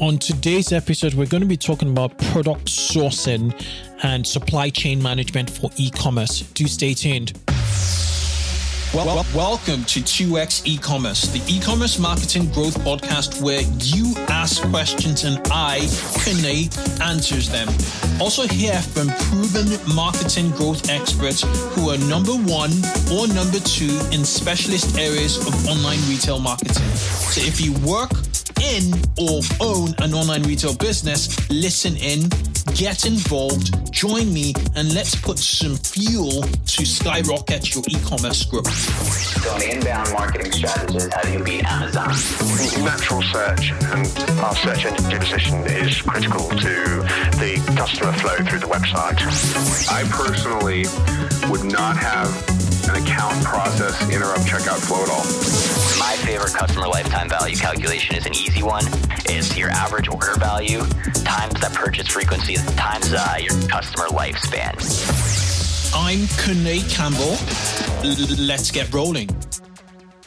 on today's episode, we're going to be talking about product sourcing and supply chain management for e commerce. Do stay tuned. Well, well, welcome to 2x e-commerce, the e-commerce marketing growth podcast where you ask questions and I, Kunle, answers them. Also hear from proven marketing growth experts who are number one or number two in specialist areas of online retail marketing. So if you work in or own an online retail business, listen in, get involved, join me, and let's put some fuel to skyrocket your e-commerce growth. So on the inbound marketing strategist, how do you beat Amazon? Natural search and our search engine position is critical to the customer flow through the website. I personally would not have an account process interrupt checkout flow at all. My favorite customer lifetime value calculation is an easy one. It's your average order value times that purchase frequency times uh, your customer lifespan. I'm Kunle Campbell. L- let's get rolling.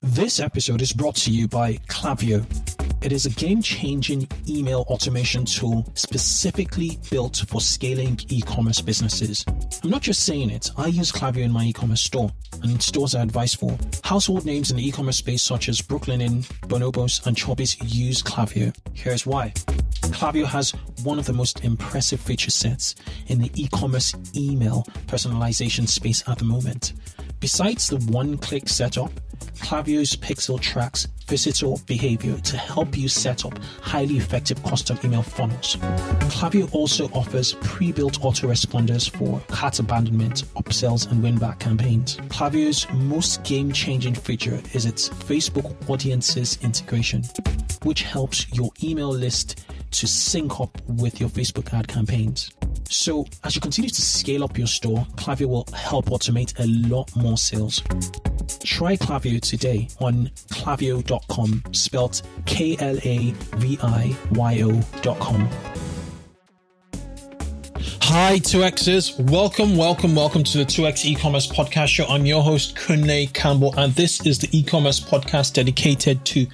This episode is brought to you by Klaviyo. It is a game changing email automation tool specifically built for scaling e commerce businesses. I'm not just saying it, I use Klaviyo in my e commerce store and in stores I advise for. Household names in the e commerce space such as Brooklinen, Bonobos, and Chubbies use Klaviyo. Here's why. Klaviyo has one of the most impressive feature sets in the e commerce email personalization space at the moment. Besides the one click setup, Klaviyo's Pixel tracks visitor behavior to help you set up highly effective custom email funnels. Klaviyo also offers pre-built autoresponders for cart abandonment, upsells, and win-back campaigns. Klaviyo's most game-changing feature is its Facebook Audiences integration, which helps your email list to sync up with your Facebook ad campaigns. So, as you continue to scale up your store, Klaviyo will help automate a lot more sales. Try Klaviyo today on klaviyo.com, spelt K L A V I Y O.com. Hi, 2Xers. Welcome, welcome, welcome to the 2X e-commerce podcast show. I'm your host, Kunle Campbell, and this is the e-commerce podcast dedicated to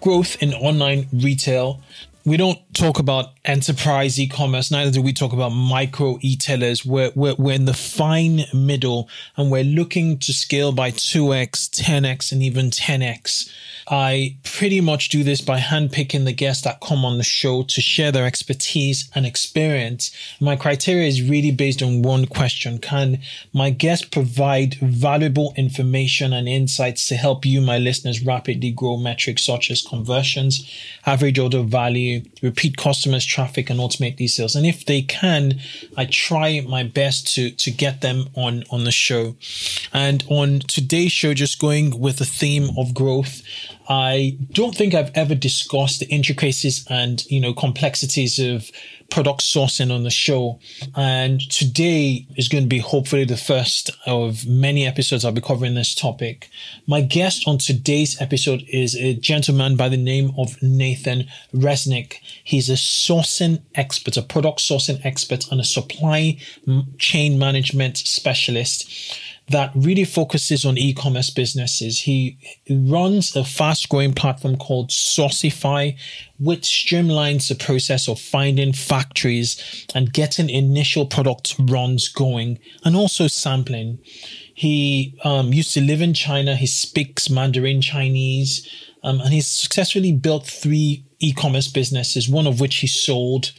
growth in online retail. We don't talk about enterprise e-commerce, neither do we talk about micro e-tailers. We're, we're, we're in the fine middle and we're looking to scale by 2x, 10x, and even 10x. I pretty much do this by handpicking the guests that come on the show to share their expertise and experience. My criteria is really based on one question. Can my guest provide valuable information and insights to help you, my listeners, rapidly grow metrics such as conversions, average order value, repeat customers, traffic, and automate these sales? And if they can, I try my best to, to get them on, on the show. And on today's show, just going with the theme of growth, I don't think I've ever discussed the intricacies and, you know, complexities of product sourcing on the show. And today is going to be hopefully the first of many episodes I'll be covering this topic. My guest on today's episode is a gentleman by the name of Nathan Resnick. He's a sourcing expert, a product sourcing expert, and a supply chain management specialist that really focuses on e-commerce businesses. He runs a fast-growing platform called Sourcify, which streamlines the process of finding factories and getting initial product runs going, and also sampling. He um, used to live in China. He speaks Mandarin Chinese, um, and he's successfully built three e-commerce businesses, one of which he sold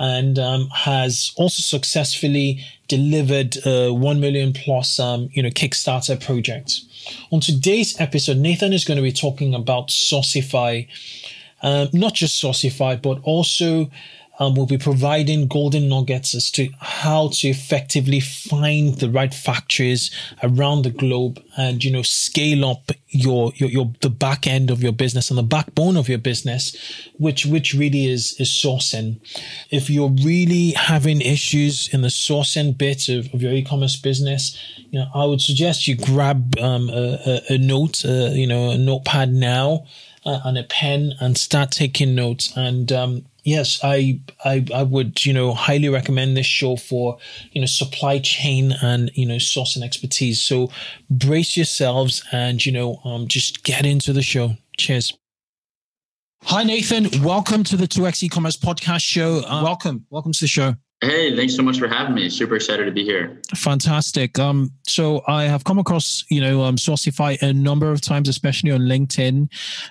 and um, has also successfully delivered a 1 million plus, um, you know, Kickstarter project. On today's episode, Nathan is going to be talking about Sourcify, um, not just Sourcify, but also um, will be providing golden nuggets as to how to effectively find the right factories around the globe and you know scale up your, your your the back end of your business and the backbone of your business which which really is is sourcing. If you're really having issues in the sourcing bit of, of your e-commerce business you know i would suggest you grab um, a, a, a note uh, you know a notepad now and a pen and start taking notes and um, yes, I, I I would you know highly recommend this show for you know supply chain and you know sourcing expertise. So brace yourselves and you know um just get into the show. Cheers. Hi, Nathan. Welcome to the 2X e-commerce podcast show. Uh, welcome. Welcome to the show. Hey, thanks so much for having me. Super excited to be here. Fantastic. Um, so I have come across, you know, um, Sourcify a number of times, especially on LinkedIn,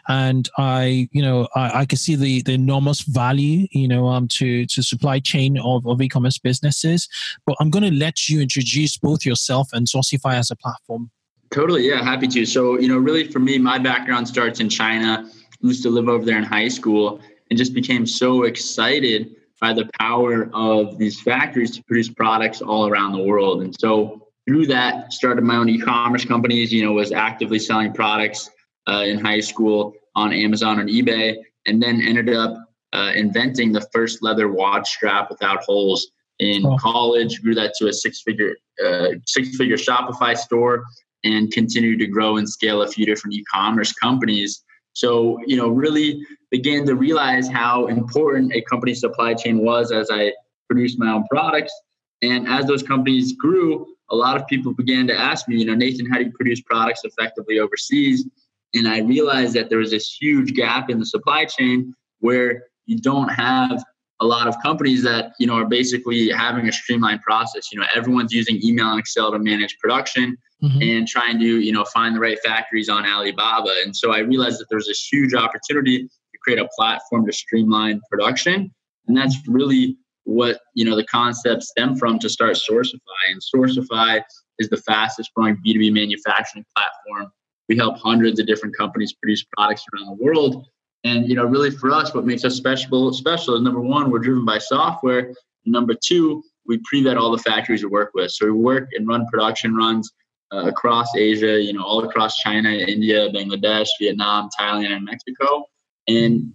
and I, you know, I, I can see the the enormous value, you know, um, to to supply chain of, of e-commerce businesses. But I'm going to let you introduce both yourself and Sourcify as a platform. Totally, yeah, happy to. So, you know, really for me, my background starts in China. Used to live over there in high school, and just became so excited by the power of these factories to produce products all around the world. And so through that, started my own e-commerce companies. You know, was actively selling products uh, in high school on Amazon and eBay, and then ended up uh, inventing the first leather watch strap without holes in oh. college. Grew that to a six-figure uh, six-figure Shopify store, and continued to grow and scale a few different e-commerce companies. So, you know, really began to realize how important a company's supply chain was as I produced my own products. And as those companies grew, a lot of people began to ask me, you know, Nathan, how do you produce products effectively overseas? And I realized that there was this huge gap in the supply chain where you don't have a lot of companies that you know are basically having a streamlined process you know everyone's using email and excel to manage production mm-hmm. and trying to you know find the right factories on alibaba and so i realized that there's this huge opportunity create a platform to streamline production and that's really what you know the concept stemmed from to start Sourcify. and Sourcify is the fastest growing b2b manufacturing platform we help hundreds of different companies produce products around the world and you know, really for us, what makes us special special is number one, we're driven by software. Number two, we pre-vet all the factories we work with. So we work and run production runs uh, across Asia, you know, all across China, India, Bangladesh, Vietnam, Thailand, and Mexico. And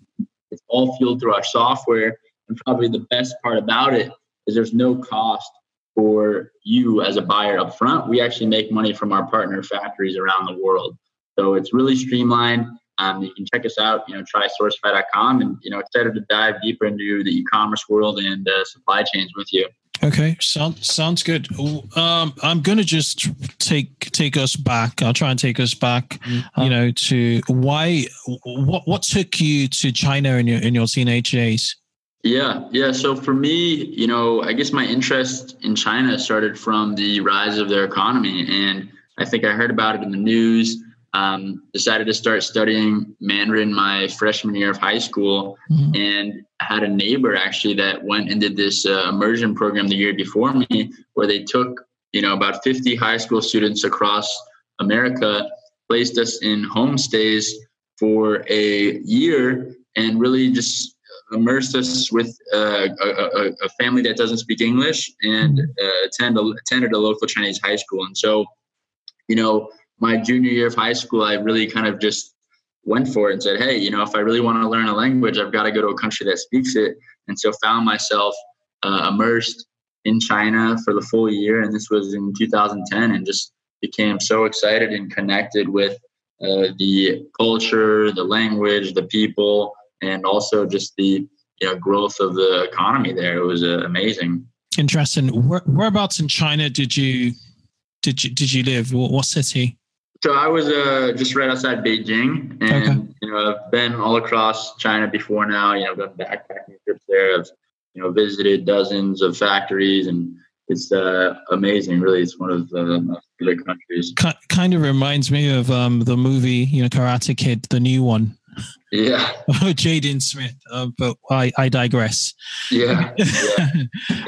it's all fueled through our software. And probably the best part about it is there's no cost for you as a buyer up front. We actually make money from our partner factories around the world. So it's really streamlined. Um, you can check us out, you know, try sourcify.com and, you know, excited to dive deeper into the e-commerce world and uh, supply chains with you. Okay, sounds sounds good. Um, I'm going to just take take us back. I'll try and take us back. Mm-hmm. You know, to why what what took you to China in your in your teenage days? Yeah, yeah. So for me, you know, I guess my interest in China started from the rise of their economy, and I think I heard about it in the news um, decided to start studying Mandarin my freshman year of high school, mm-hmm. and had a neighbor actually that went and did this uh, immersion program the year before me, where they took you know about 50 high school students across America, placed us in homestays for a year, and really just immersed us with uh, a, a, a, family that doesn't speak English and uh, attend a, attended a local Chinese high school, and so you know my junior year of high school, I really kind of just went for it and said, hey, you know, if I really want to learn a language, I've got to go to a country that speaks it. And so found myself uh, immersed in China for the full year. And this was in 2010 and just became so excited and connected with uh, the culture, the language, the people, and also just the you know, growth of the economy there. It was uh, amazing. Interesting. Where, whereabouts in China did you did you did you live? What, what city? So I was uh, just right outside Beijing, and okay. you know I've been all across China before now. You know, I've done backpacking trips there. I've you know visited dozens of factories, and it's uh, amazing. Really, it's one of the most beautiful countries. Kind of reminds me of um, the movie, you know, Karate Kid, the new one. Yeah. Jaden Smith. Uh, but I, I digress. Yeah. yeah.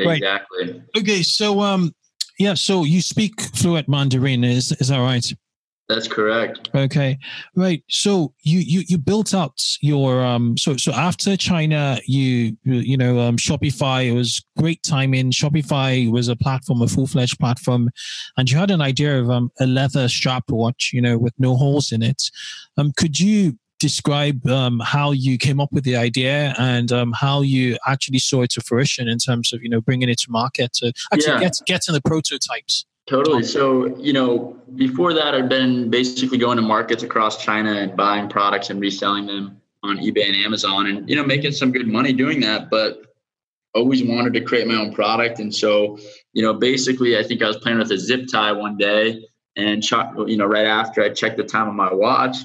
right. Exactly. Okay. So, um, yeah. So you speak fluent Mandarin, is is that right? That's correct. Okay, right. So you you you built out your um. So so after China, you you know um, Shopify It was great timing. Shopify was a platform, a full fledged platform, and you had an idea of um a leather strap watch, you know, with no holes in it. Um, could you describe um, how you came up with the idea and um, how you actually saw it to fruition in terms of you know bringing it to market to actually yeah. get getting the prototypes Totally. So, you know, before that, I'd been basically going to markets across China and buying products and reselling them on eBay and Amazon and, you know, making some good money doing that, but always wanted to create my own product. And so, you know, basically, I think I was playing with a zip tie one day and, you know, right after I checked the time on my watch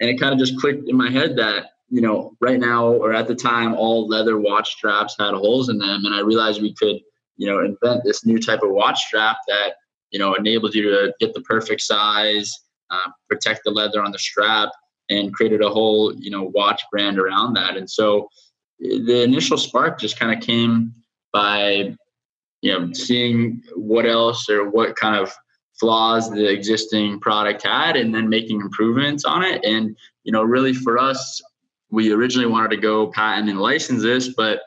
and it kind of just clicked in my head that, you know, right now or at the time, all leather watch straps had holes in them, and I realized we could, you know, invent this new type of watch strap that you know enables you to get the perfect size, uh, protect the leather on the strap, and created a whole you know watch brand around that. And so the initial spark just kind of came by you know seeing what else or what kind of flaws the existing product had and then making improvements on it and you know really for us we originally wanted to go patent and license this but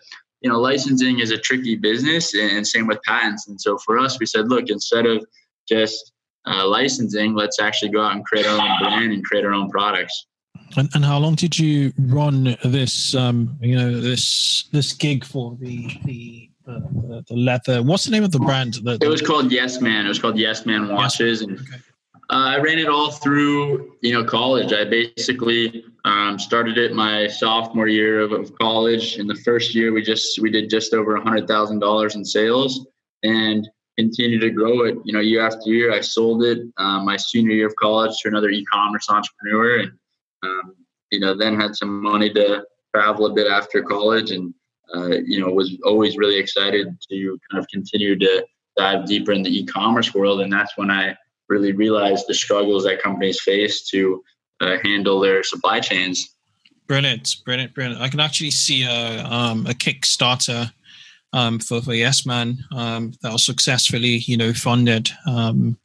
you know licensing is a tricky business and same with patents and so for us we said look instead of just uh, licensing let's actually go out and create our own brand and create our own products and, and how long did you run this um you know this this gig for the the the, the leather. What's the name of the brand? The, it was called Yes Man. It was called Yes Man watches, yes. and uh, I ran it all through you know college. I basically um, started it my sophomore year of, of, college. In the first year, we just we did just over hundred thousand dollars in sales, and continued to grow it. You know, year after year, I sold it um, my senior year of college to another e-commerce entrepreneur, and um, you know, then had some money to travel a bit after college and uh, you know, was always really excited to kind of continue to dive deeper in the e-commerce world, and that's when I really realized the struggles that companies face to uh, handle their supply chains. Brilliant, brilliant, brilliant! I can actually see a um, a Kickstarter um, for for Yes Man um, that was successfully, you know, funded, um,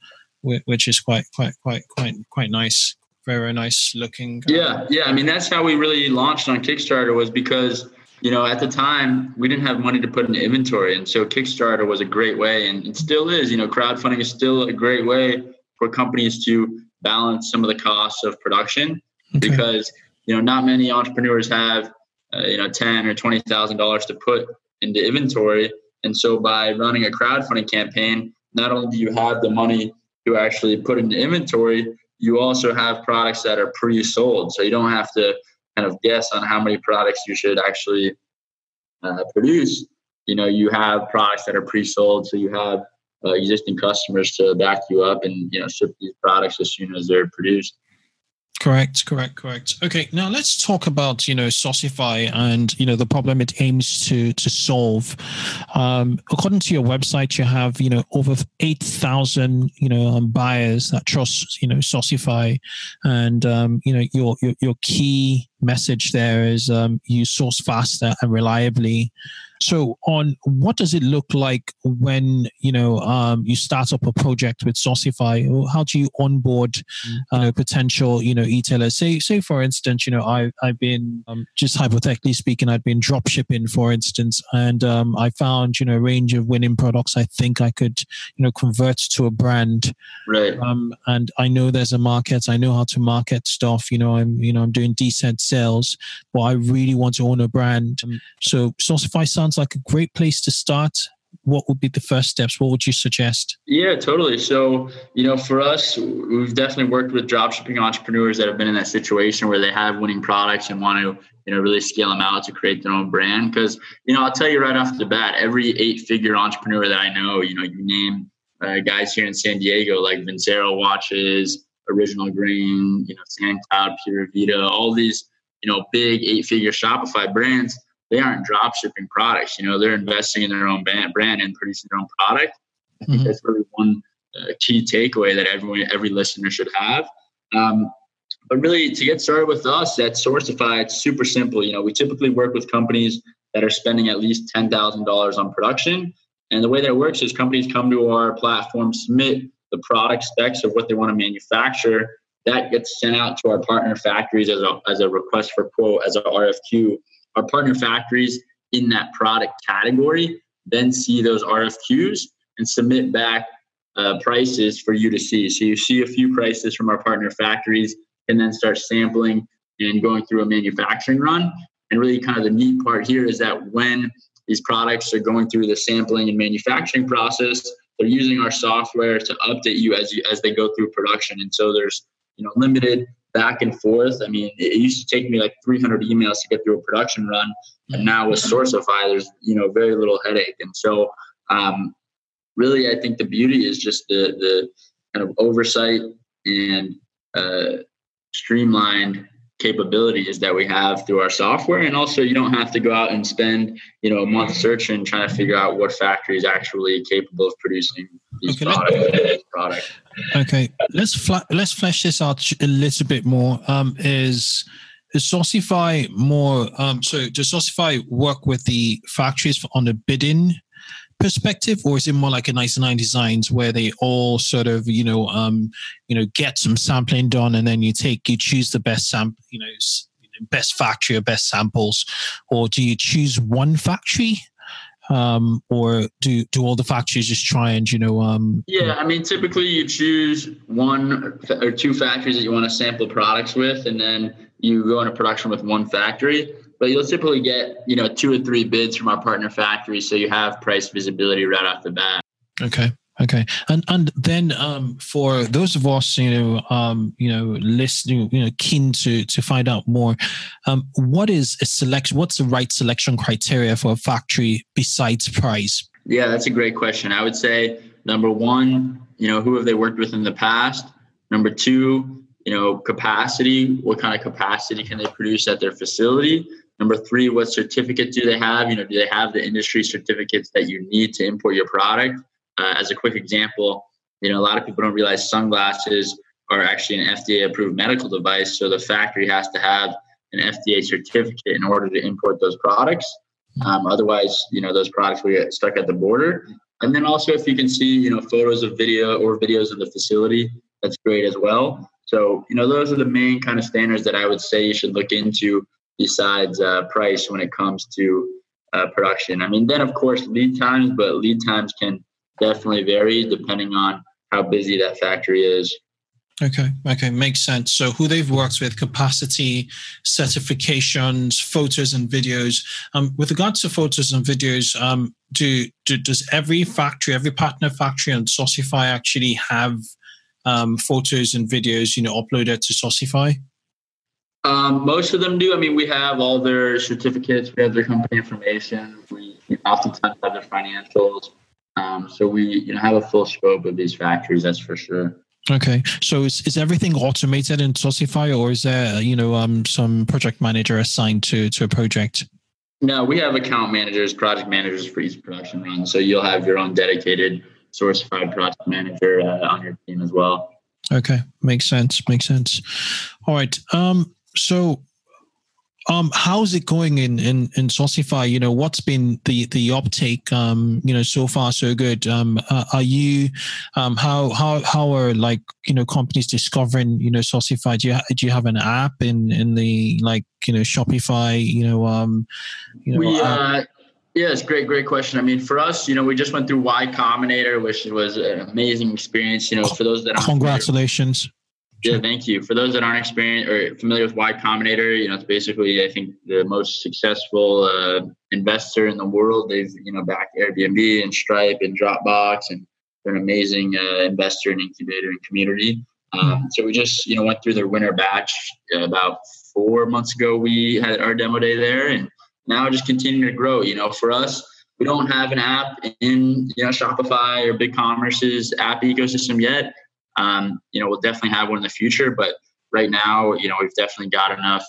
which is quite quite quite quite quite nice. Very, very nice looking. Yeah, yeah. I mean, that's how we really launched on Kickstarter was because you know, at the time we didn't have money to put in inventory. And so Kickstarter was a great way and it still is, you know, crowdfunding is still a great way for companies to balance some of the costs of production okay. because, you know, not many entrepreneurs have, uh, you know, 10 or $20,000 to put into inventory. And so by running a crowdfunding campaign, not only do you have the money to actually put into inventory, you also have products that are pre-sold. So you don't have to kind of guess on how many products you should actually uh, produce, you know, you have products that are pre-sold, so you have uh, existing customers to back you up and you know ship these products as soon as they're produced. Correct, correct, correct. Okay, now let's talk about you know Sourcify and you know the problem it aims to to solve. Um, according to your website, you have you know over eight thousand you know um, buyers that trust you know Sourcify, and um, you know your, your your key message there is um, you source faster and reliably so, on what does it look like when you know um, you start up a project with Sourcify? How do you onboard uh, potential you know retailers? Say, say for instance, you know I I've been um, just hypothetically speaking, I've been drop shipping, for instance, and um, I found you know a range of winning products. I think I could you know convert to a brand, right? Um, and I know there's a market. I know how to market stuff. You know, I'm you know I'm doing decent sales, but I really want to own a brand. So Sourcify sounds sounds like a great place to start. What would be the first steps? What would you suggest? Yeah, totally. So, you know, for us, we've definitely worked with dropshipping entrepreneurs that have been in that situation where they have winning products and want to, you know, really scale them out to create their own brand. Because, you know, I'll tell you right off the bat, every eight-figure entrepreneur that I know, you know, you name uh, guys here in San Diego like Vincero Watches, Original Grain you know, SandCloud, Pura Vida, all these, you know, big eight-figure Shopify brands they aren't drop shipping products. You know, they're investing in their own brand and producing their own product. I think mm-hmm. that's really one uh, key takeaway that everyone, every listener should have. Um, but really, to get started with us at Sourcify, it's super simple. You know, we typically work with companies that are spending at least ten thousand dollars on production, and the way that works is companies come to our platform, submit the product specs of what they want to manufacture. That gets sent out to our partner factories as a, as a request for quote, as a RFQ our partner factories in that product category then see those RFQs and submit back uh, prices for you to see. So you see a few prices from our partner factories and then start sampling and going through a manufacturing run. And really, kind of the neat part here is that when these products are going through the sampling and manufacturing process, they're using our software to update you as you as they go through production. And so there's you know limited back and forth. I mean, it used to take me like 300 emails to get through a production run, and now with Sourcify, there's you know very little headache. And so, um, really, I think the beauty is just the the kind of oversight and uh, streamlined capabilities that we have through our software and also you don't have to go out and spend you know a month searching trying to figure out what factory is actually capable of producing these okay, products, product. okay let's fl- let's flesh this out a little bit more um, is is Sourcify more um, so does Sourcify work with the factories on the bidding perspective, or is it more like a 99 designs where they all sort of, you know, um, you know, get some sampling done and then you take, you choose the best sample, you know, best factory or best samples, or do you choose one factory? Um, or do do all the factories just try and you know? Um, yeah, I mean, typically you choose one or two factories that you want to sample products with, and then you go into production with one factory but you'll typically get you know two or three bids from our partner factories so you have price visibility right off the bat. Okay okay. And and then um, for those of us you know um, you know listening you know keen to to find out more um, what is a selection what's the right selection criteria for a factory besides price? Yeah that's a great question. I would say number one you know who have they worked with in the past? Number two you know capacity what kind of capacity can they produce at their facility Number three, what certificate do they have? You know, do they have the industry certificates that you need to import your product? Uh, as a quick example, you know, a lot of people don't realize sunglasses are actually an FDA approved medical device. So the factory has to have an FDA certificate in order to import those products. Um, otherwise, you know, those products will get stuck at the border. And then also, if you can see, you know, photos of video or videos of the facility, that's great as well. So, you know, those are the main kind of standards that I would say you should look into besides uh, price when it comes to uh, production. I mean, then of course lead times, but lead times can definitely vary depending on how busy that factory is. Okay, okay, makes sense. So, who they've worked with, capacity, certifications, photos and videos. Um, with regards to photos and videos, um, do, do does every factory, every partner factory on Sourcify actually have um, photos and videos, you know, uploaded to Sourcify? Um, most of them do. I mean, we have all their certificates, we have their company information, we oftentimes have their financials. Um, so we you know have a full scope of these factories, that's for sure. Okay, so is, is everything automated in Sourcify, or is there you know um, some project manager assigned to to a project? No, we have account managers, project managers for each production run. So you'll have your own dedicated Sourcify project manager uh, on your team as well. Okay, makes sense. Makes sense. All right. Um, so um, how's it going in in in Sourcify? You know, what's been the the uptake? Um, you know, so far so good. Um, uh, are you um, how how how are like you know companies discovering you know Sourcify? Do you do you have an app in in the like you know Shopify? You know, um, you know. We, uh, yeah, it's great, great question. I mean, for us, you know, we just went through Y Combinator, which was an amazing experience. You know, for those that congratulations. Yeah, thank you. For those that aren't experienced or familiar with Y Combinator, you know, it's basically I think the most successful uh, investor in the world. They've you know backed Airbnb and Stripe and Dropbox, and they're an amazing uh, investor and incubator and community. Um, so we just you know went through their winter batch about four months ago. We had our demo day there, and now just continuing to grow. You know, for us, we don't have an app in you know Shopify or BigCommerce's app ecosystem yet um, you know, we'll definitely have one in the future, but right now, you know, we've definitely got enough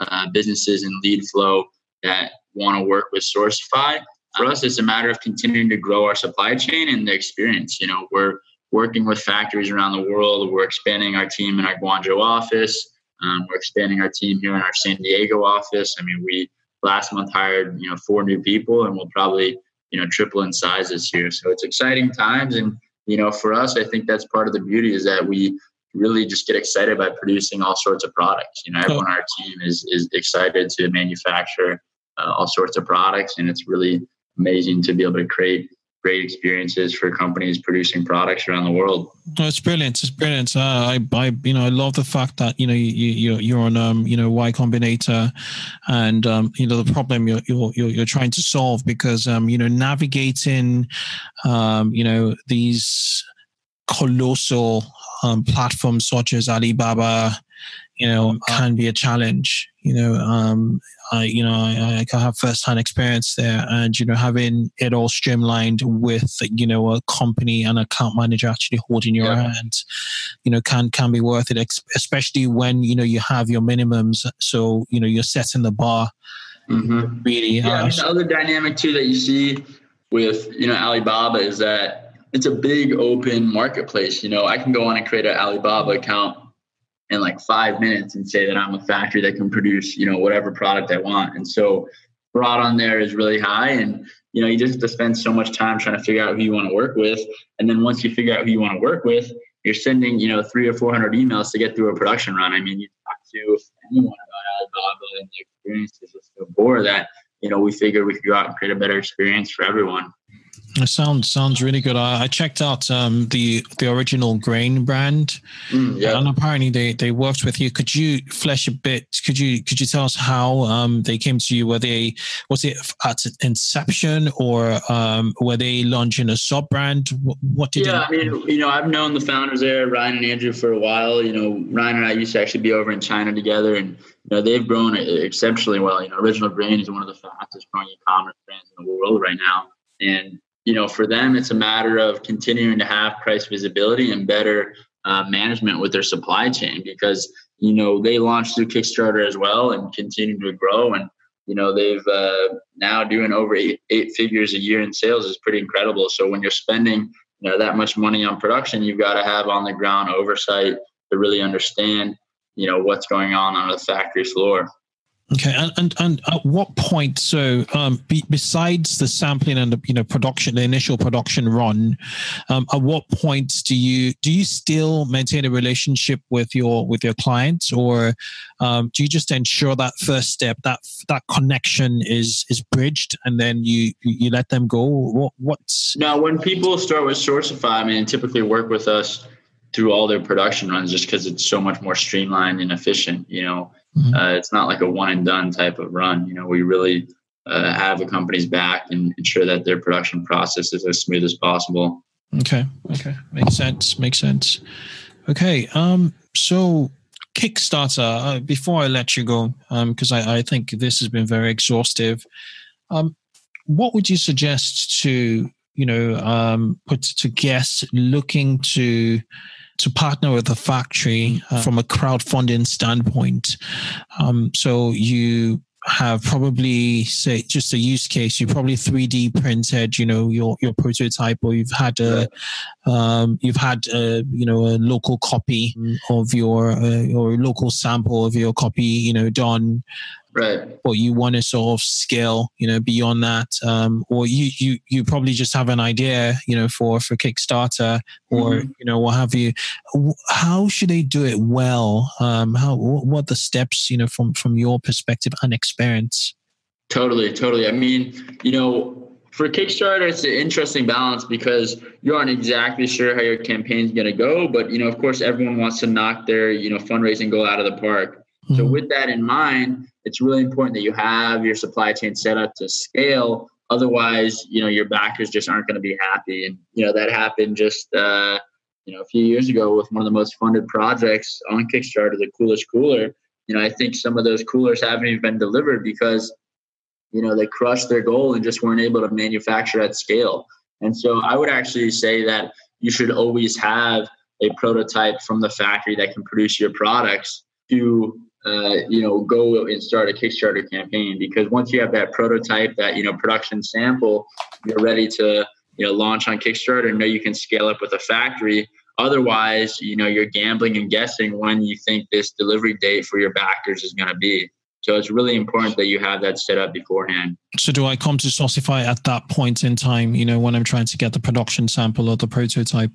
uh, businesses in lead flow that want to work with Sourcify. For us, it's a matter of continuing to grow our supply chain and the experience. You know, we're working with factories around the world. We're expanding our team in our Guangzhou office. Um, we're expanding our team here in our San Diego office. I mean, we last month hired you know four new people, and we'll probably you know triple in size this year. So it's exciting times, and you know, for us, I think that's part of the beauty is that we really just get excited by producing all sorts of products. You know, everyone on our team is is excited to manufacture uh, all sorts of products, and it's really amazing to be able to create great experiences for companies producing products around the world. No, it's brilliant. It's brilliant. Uh, I, I, you know, I love the fact that you know you, you you're on um you know Y Combinator, and um you know the problem you're you're you're trying to solve because um you know navigating um you know these colossal um, platforms such as Alibaba, you know, can be a challenge. You know, um, I, you know, I, I have firsthand experience there, and you know, having it all streamlined with you know a company and account manager actually holding your yeah. hand, you know, can can be worth it, especially when you know you have your minimums. So you know, you're setting the bar. Mm-hmm. Really, yeah. I mean, the other dynamic too that you see with you know Alibaba is that it's a big open marketplace. You know, I can go on and create an Alibaba account in like five minutes and say that I'm a factory that can produce, you know, whatever product I want. And so fraud on there is really high. And, you know, you just have to spend so much time trying to figure out who you want to work with. And then once you figure out who you want to work with, you're sending, you know, three or 400 emails to get through a production run. I mean, you talk to anyone about Alibaba and the experience is just so that, you know, we figured we could go out and create a better experience for everyone. It sounds sounds really good. I, I checked out um, the the original grain brand, mm, yeah. and apparently they, they worked with you. Could you flesh a bit? Could you could you tell us how um, they came to you? Were they was it at inception or um, were they launching a sub brand? What, what did? Yeah, they- I mean, you know, I've known the founders there, Ryan and Andrew, for a while. You know, Ryan and I used to actually be over in China together, and you know they've grown exceptionally well. You know, Original Grain is one of the fastest growing e-commerce brands in the world right now, and you know, for them, it's a matter of continuing to have price visibility and better uh, management with their supply chain because, you know, they launched through Kickstarter as well and continue to grow. And, you know, they've uh, now doing over eight, eight figures a year in sales is pretty incredible. So when you're spending, you know, that much money on production, you've got to have on the ground oversight to really understand, you know, what's going on on the factory floor. Okay, and, and and at what point? So, um, be, besides the sampling and the you know production, the initial production run, um, at what point do you do you still maintain a relationship with your with your clients, or um, do you just ensure that first step that that connection is is bridged, and then you you let them go? What what's now when people start with Sourcify, I mean, typically work with us through all their production runs just because it's so much more streamlined and efficient. You know Mm-hmm. Uh, it's not like a one and done type of run. You know, we really uh, have a company's back and ensure that their production process is as smooth as possible. Okay. Okay. Makes sense. Makes sense. Okay. Um. So Kickstarter. Uh, before I let you go, um, because I, I think this has been very exhaustive. Um, what would you suggest to you know um put to guests looking to to partner with a factory uh, from a crowdfunding standpoint. Um, so you have probably say just a use case you probably 3d printed you know your your prototype or you've had a um, you've had a, you know a local copy of your uh, your local sample of your copy you know done right or you want to sort of scale you know beyond that um, or you you you probably just have an idea you know for for kickstarter or mm-hmm. you know what have you how should they do it well um, how what the steps you know from from your perspective and experience totally totally i mean you know for Kickstarter, it's an interesting balance because you aren't exactly sure how your campaign's going to go, but you know, of course, everyone wants to knock their you know fundraising goal out of the park. Mm-hmm. So with that in mind, it's really important that you have your supply chain set up to scale. Otherwise, you know, your backers just aren't going to be happy. And, you know, that happened just, uh, you know, a few years ago with one of the most funded projects on Kickstarter, the Coolest Cooler. You know, I think some of those coolers haven't even been delivered because, you know, they crushed their goal and just weren't able to manufacture at scale. And so I would actually say that you should always have a prototype from the factory that can produce your products to uh, you know, go and start a Kickstarter campaign because once you have that prototype, that you know, production sample, you're ready to you know launch on Kickstarter and know you can scale up with a factory. Otherwise, you know, you're gambling and guessing when you think this delivery date for your backers is going to be. So it's really important that you have that set up beforehand. So do I come to Sourcify at that point in time, you know, when I'm trying to get the production sample or the prototype?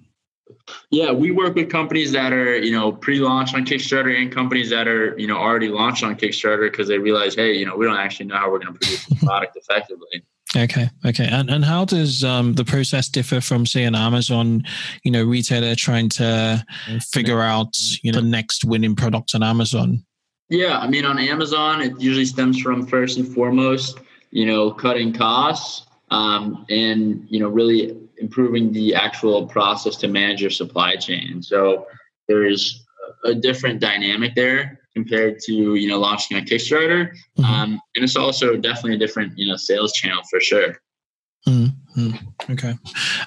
Yeah, we work with companies that are, you know, pre-launch on Kickstarter and companies that are, you know, already launched on Kickstarter because they realize, hey, you know, we don't actually know how we're going to produce the product effectively. Okay, okay, and and how does um, the process differ from, say, an Amazon, you know, retailer trying to figure out, you know, the next winning product on Amazon? Yeah, I mean, on Amazon, it usually stems from first and foremost, you know, cutting costs um, and you know, really improving the actual process to manage your supply chain. So there's a different dynamic there. compared to you know launching on Kickstarter. Mhm. Um, and it's also definitely a different you know sales channel for sure. Mm-hmm. Okay,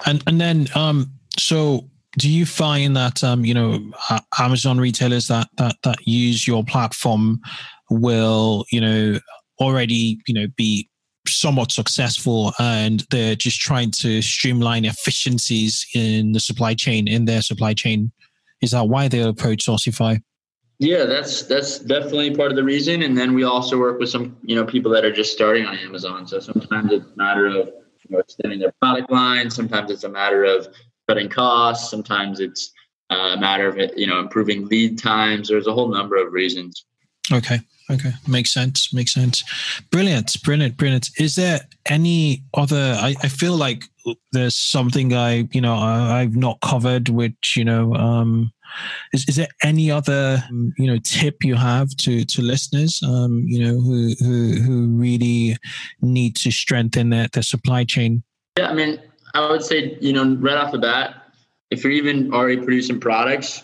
and and then um, so do you find that um, you know uh, Amazon retailers that that that use your platform will you know already you know be somewhat successful and they're just trying to streamline efficiencies in the supply chain in their supply chain is that why they approach Sourcify? Yeah, that's that's definitely part of the reason. And then we also work with some you know people that are just starting on Amazon. So sometimes it's a matter of you know extending their product line. Sometimes it's a matter of cutting costs. Sometimes it's uh, a matter of you know improving lead times. There's a whole number of reasons. Okay. Okay. Makes sense. Makes sense. Brilliant. Brilliant. Brilliant. Is there any other? I, I feel like there's something I, you know, I, I've not covered, which, you know, um, is, is there any other, you know, tip you have to, to listeners, um, you know, who, who, who really need to strengthen their, their supply chain? Yeah. I mean, I would say, you know, right off the bat, if you're even already producing products,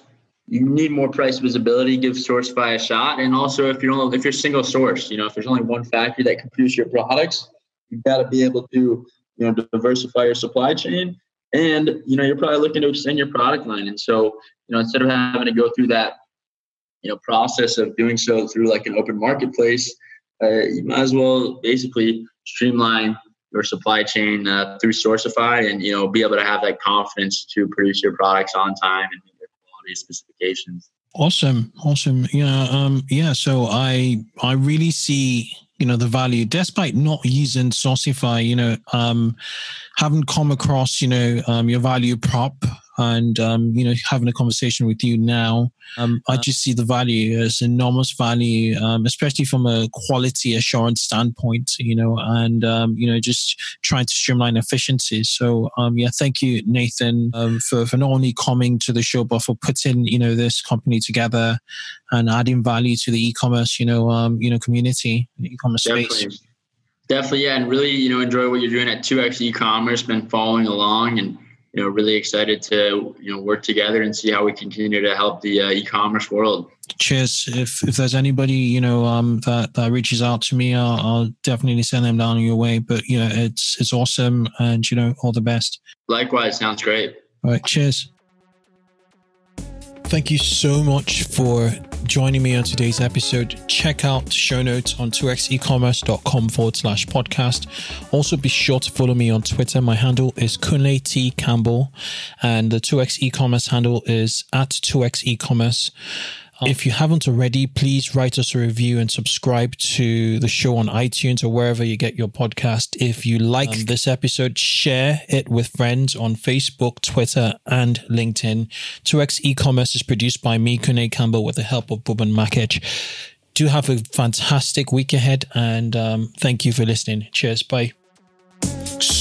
you need more price visibility. Give Sourcify a shot, and also if you're only if you're single source, you know if there's only one factory that can produce your products, you've got to be able to you know diversify your supply chain, and you know you're probably looking to extend your product line, and so you know instead of having to go through that you know process of doing so through like an open marketplace, uh, you might as well basically streamline your supply chain uh, through Sourcify, and you know be able to have that confidence to produce your products on time and specifications. Awesome, awesome. Yeah, um, yeah. So I I really see you know the value, despite not using Sourcify. You know, um, haven't come across you know um, your value prop and um, you know having a conversation with you now um, i just see the value as enormous value um, especially from a quality assurance standpoint you know and um, you know just trying to streamline efficiencies so um, yeah thank you nathan um, for, for not only coming to the show but for putting you know this company together and adding value to the e-commerce you know you know community e-commerce Definitely. space Definitely, yeah, and really, you know, enjoy what you're doing at 2x e-commerce. Been following along, and you know, really excited to you know work together and see how we continue to help the uh, e-commerce world. Cheers. If if there's anybody you know um, that that reaches out to me, I'll, I'll definitely send them down your way. But you know, it's it's awesome, and you know, all the best. Likewise, sounds great. All right, cheers. Thank you so much for joining me on today's episode. Check out show notes on 2xecommerce.com forward slash podcast. Also, be sure to follow me on Twitter. My handle is Kunle T. Campbell, and the 2x e-commerce handle is at 2x e-commerce. If you haven't already, please write us a review and subscribe to the show on iTunes or wherever you get your podcast. If you like um, this episode, share it with friends on Facebook, Twitter, and LinkedIn. 2x e-commerce is produced by me, Kunle Campbell, with the help of Buban Makic. Do have a fantastic week ahead and um, thank you for listening. Cheers. Bye.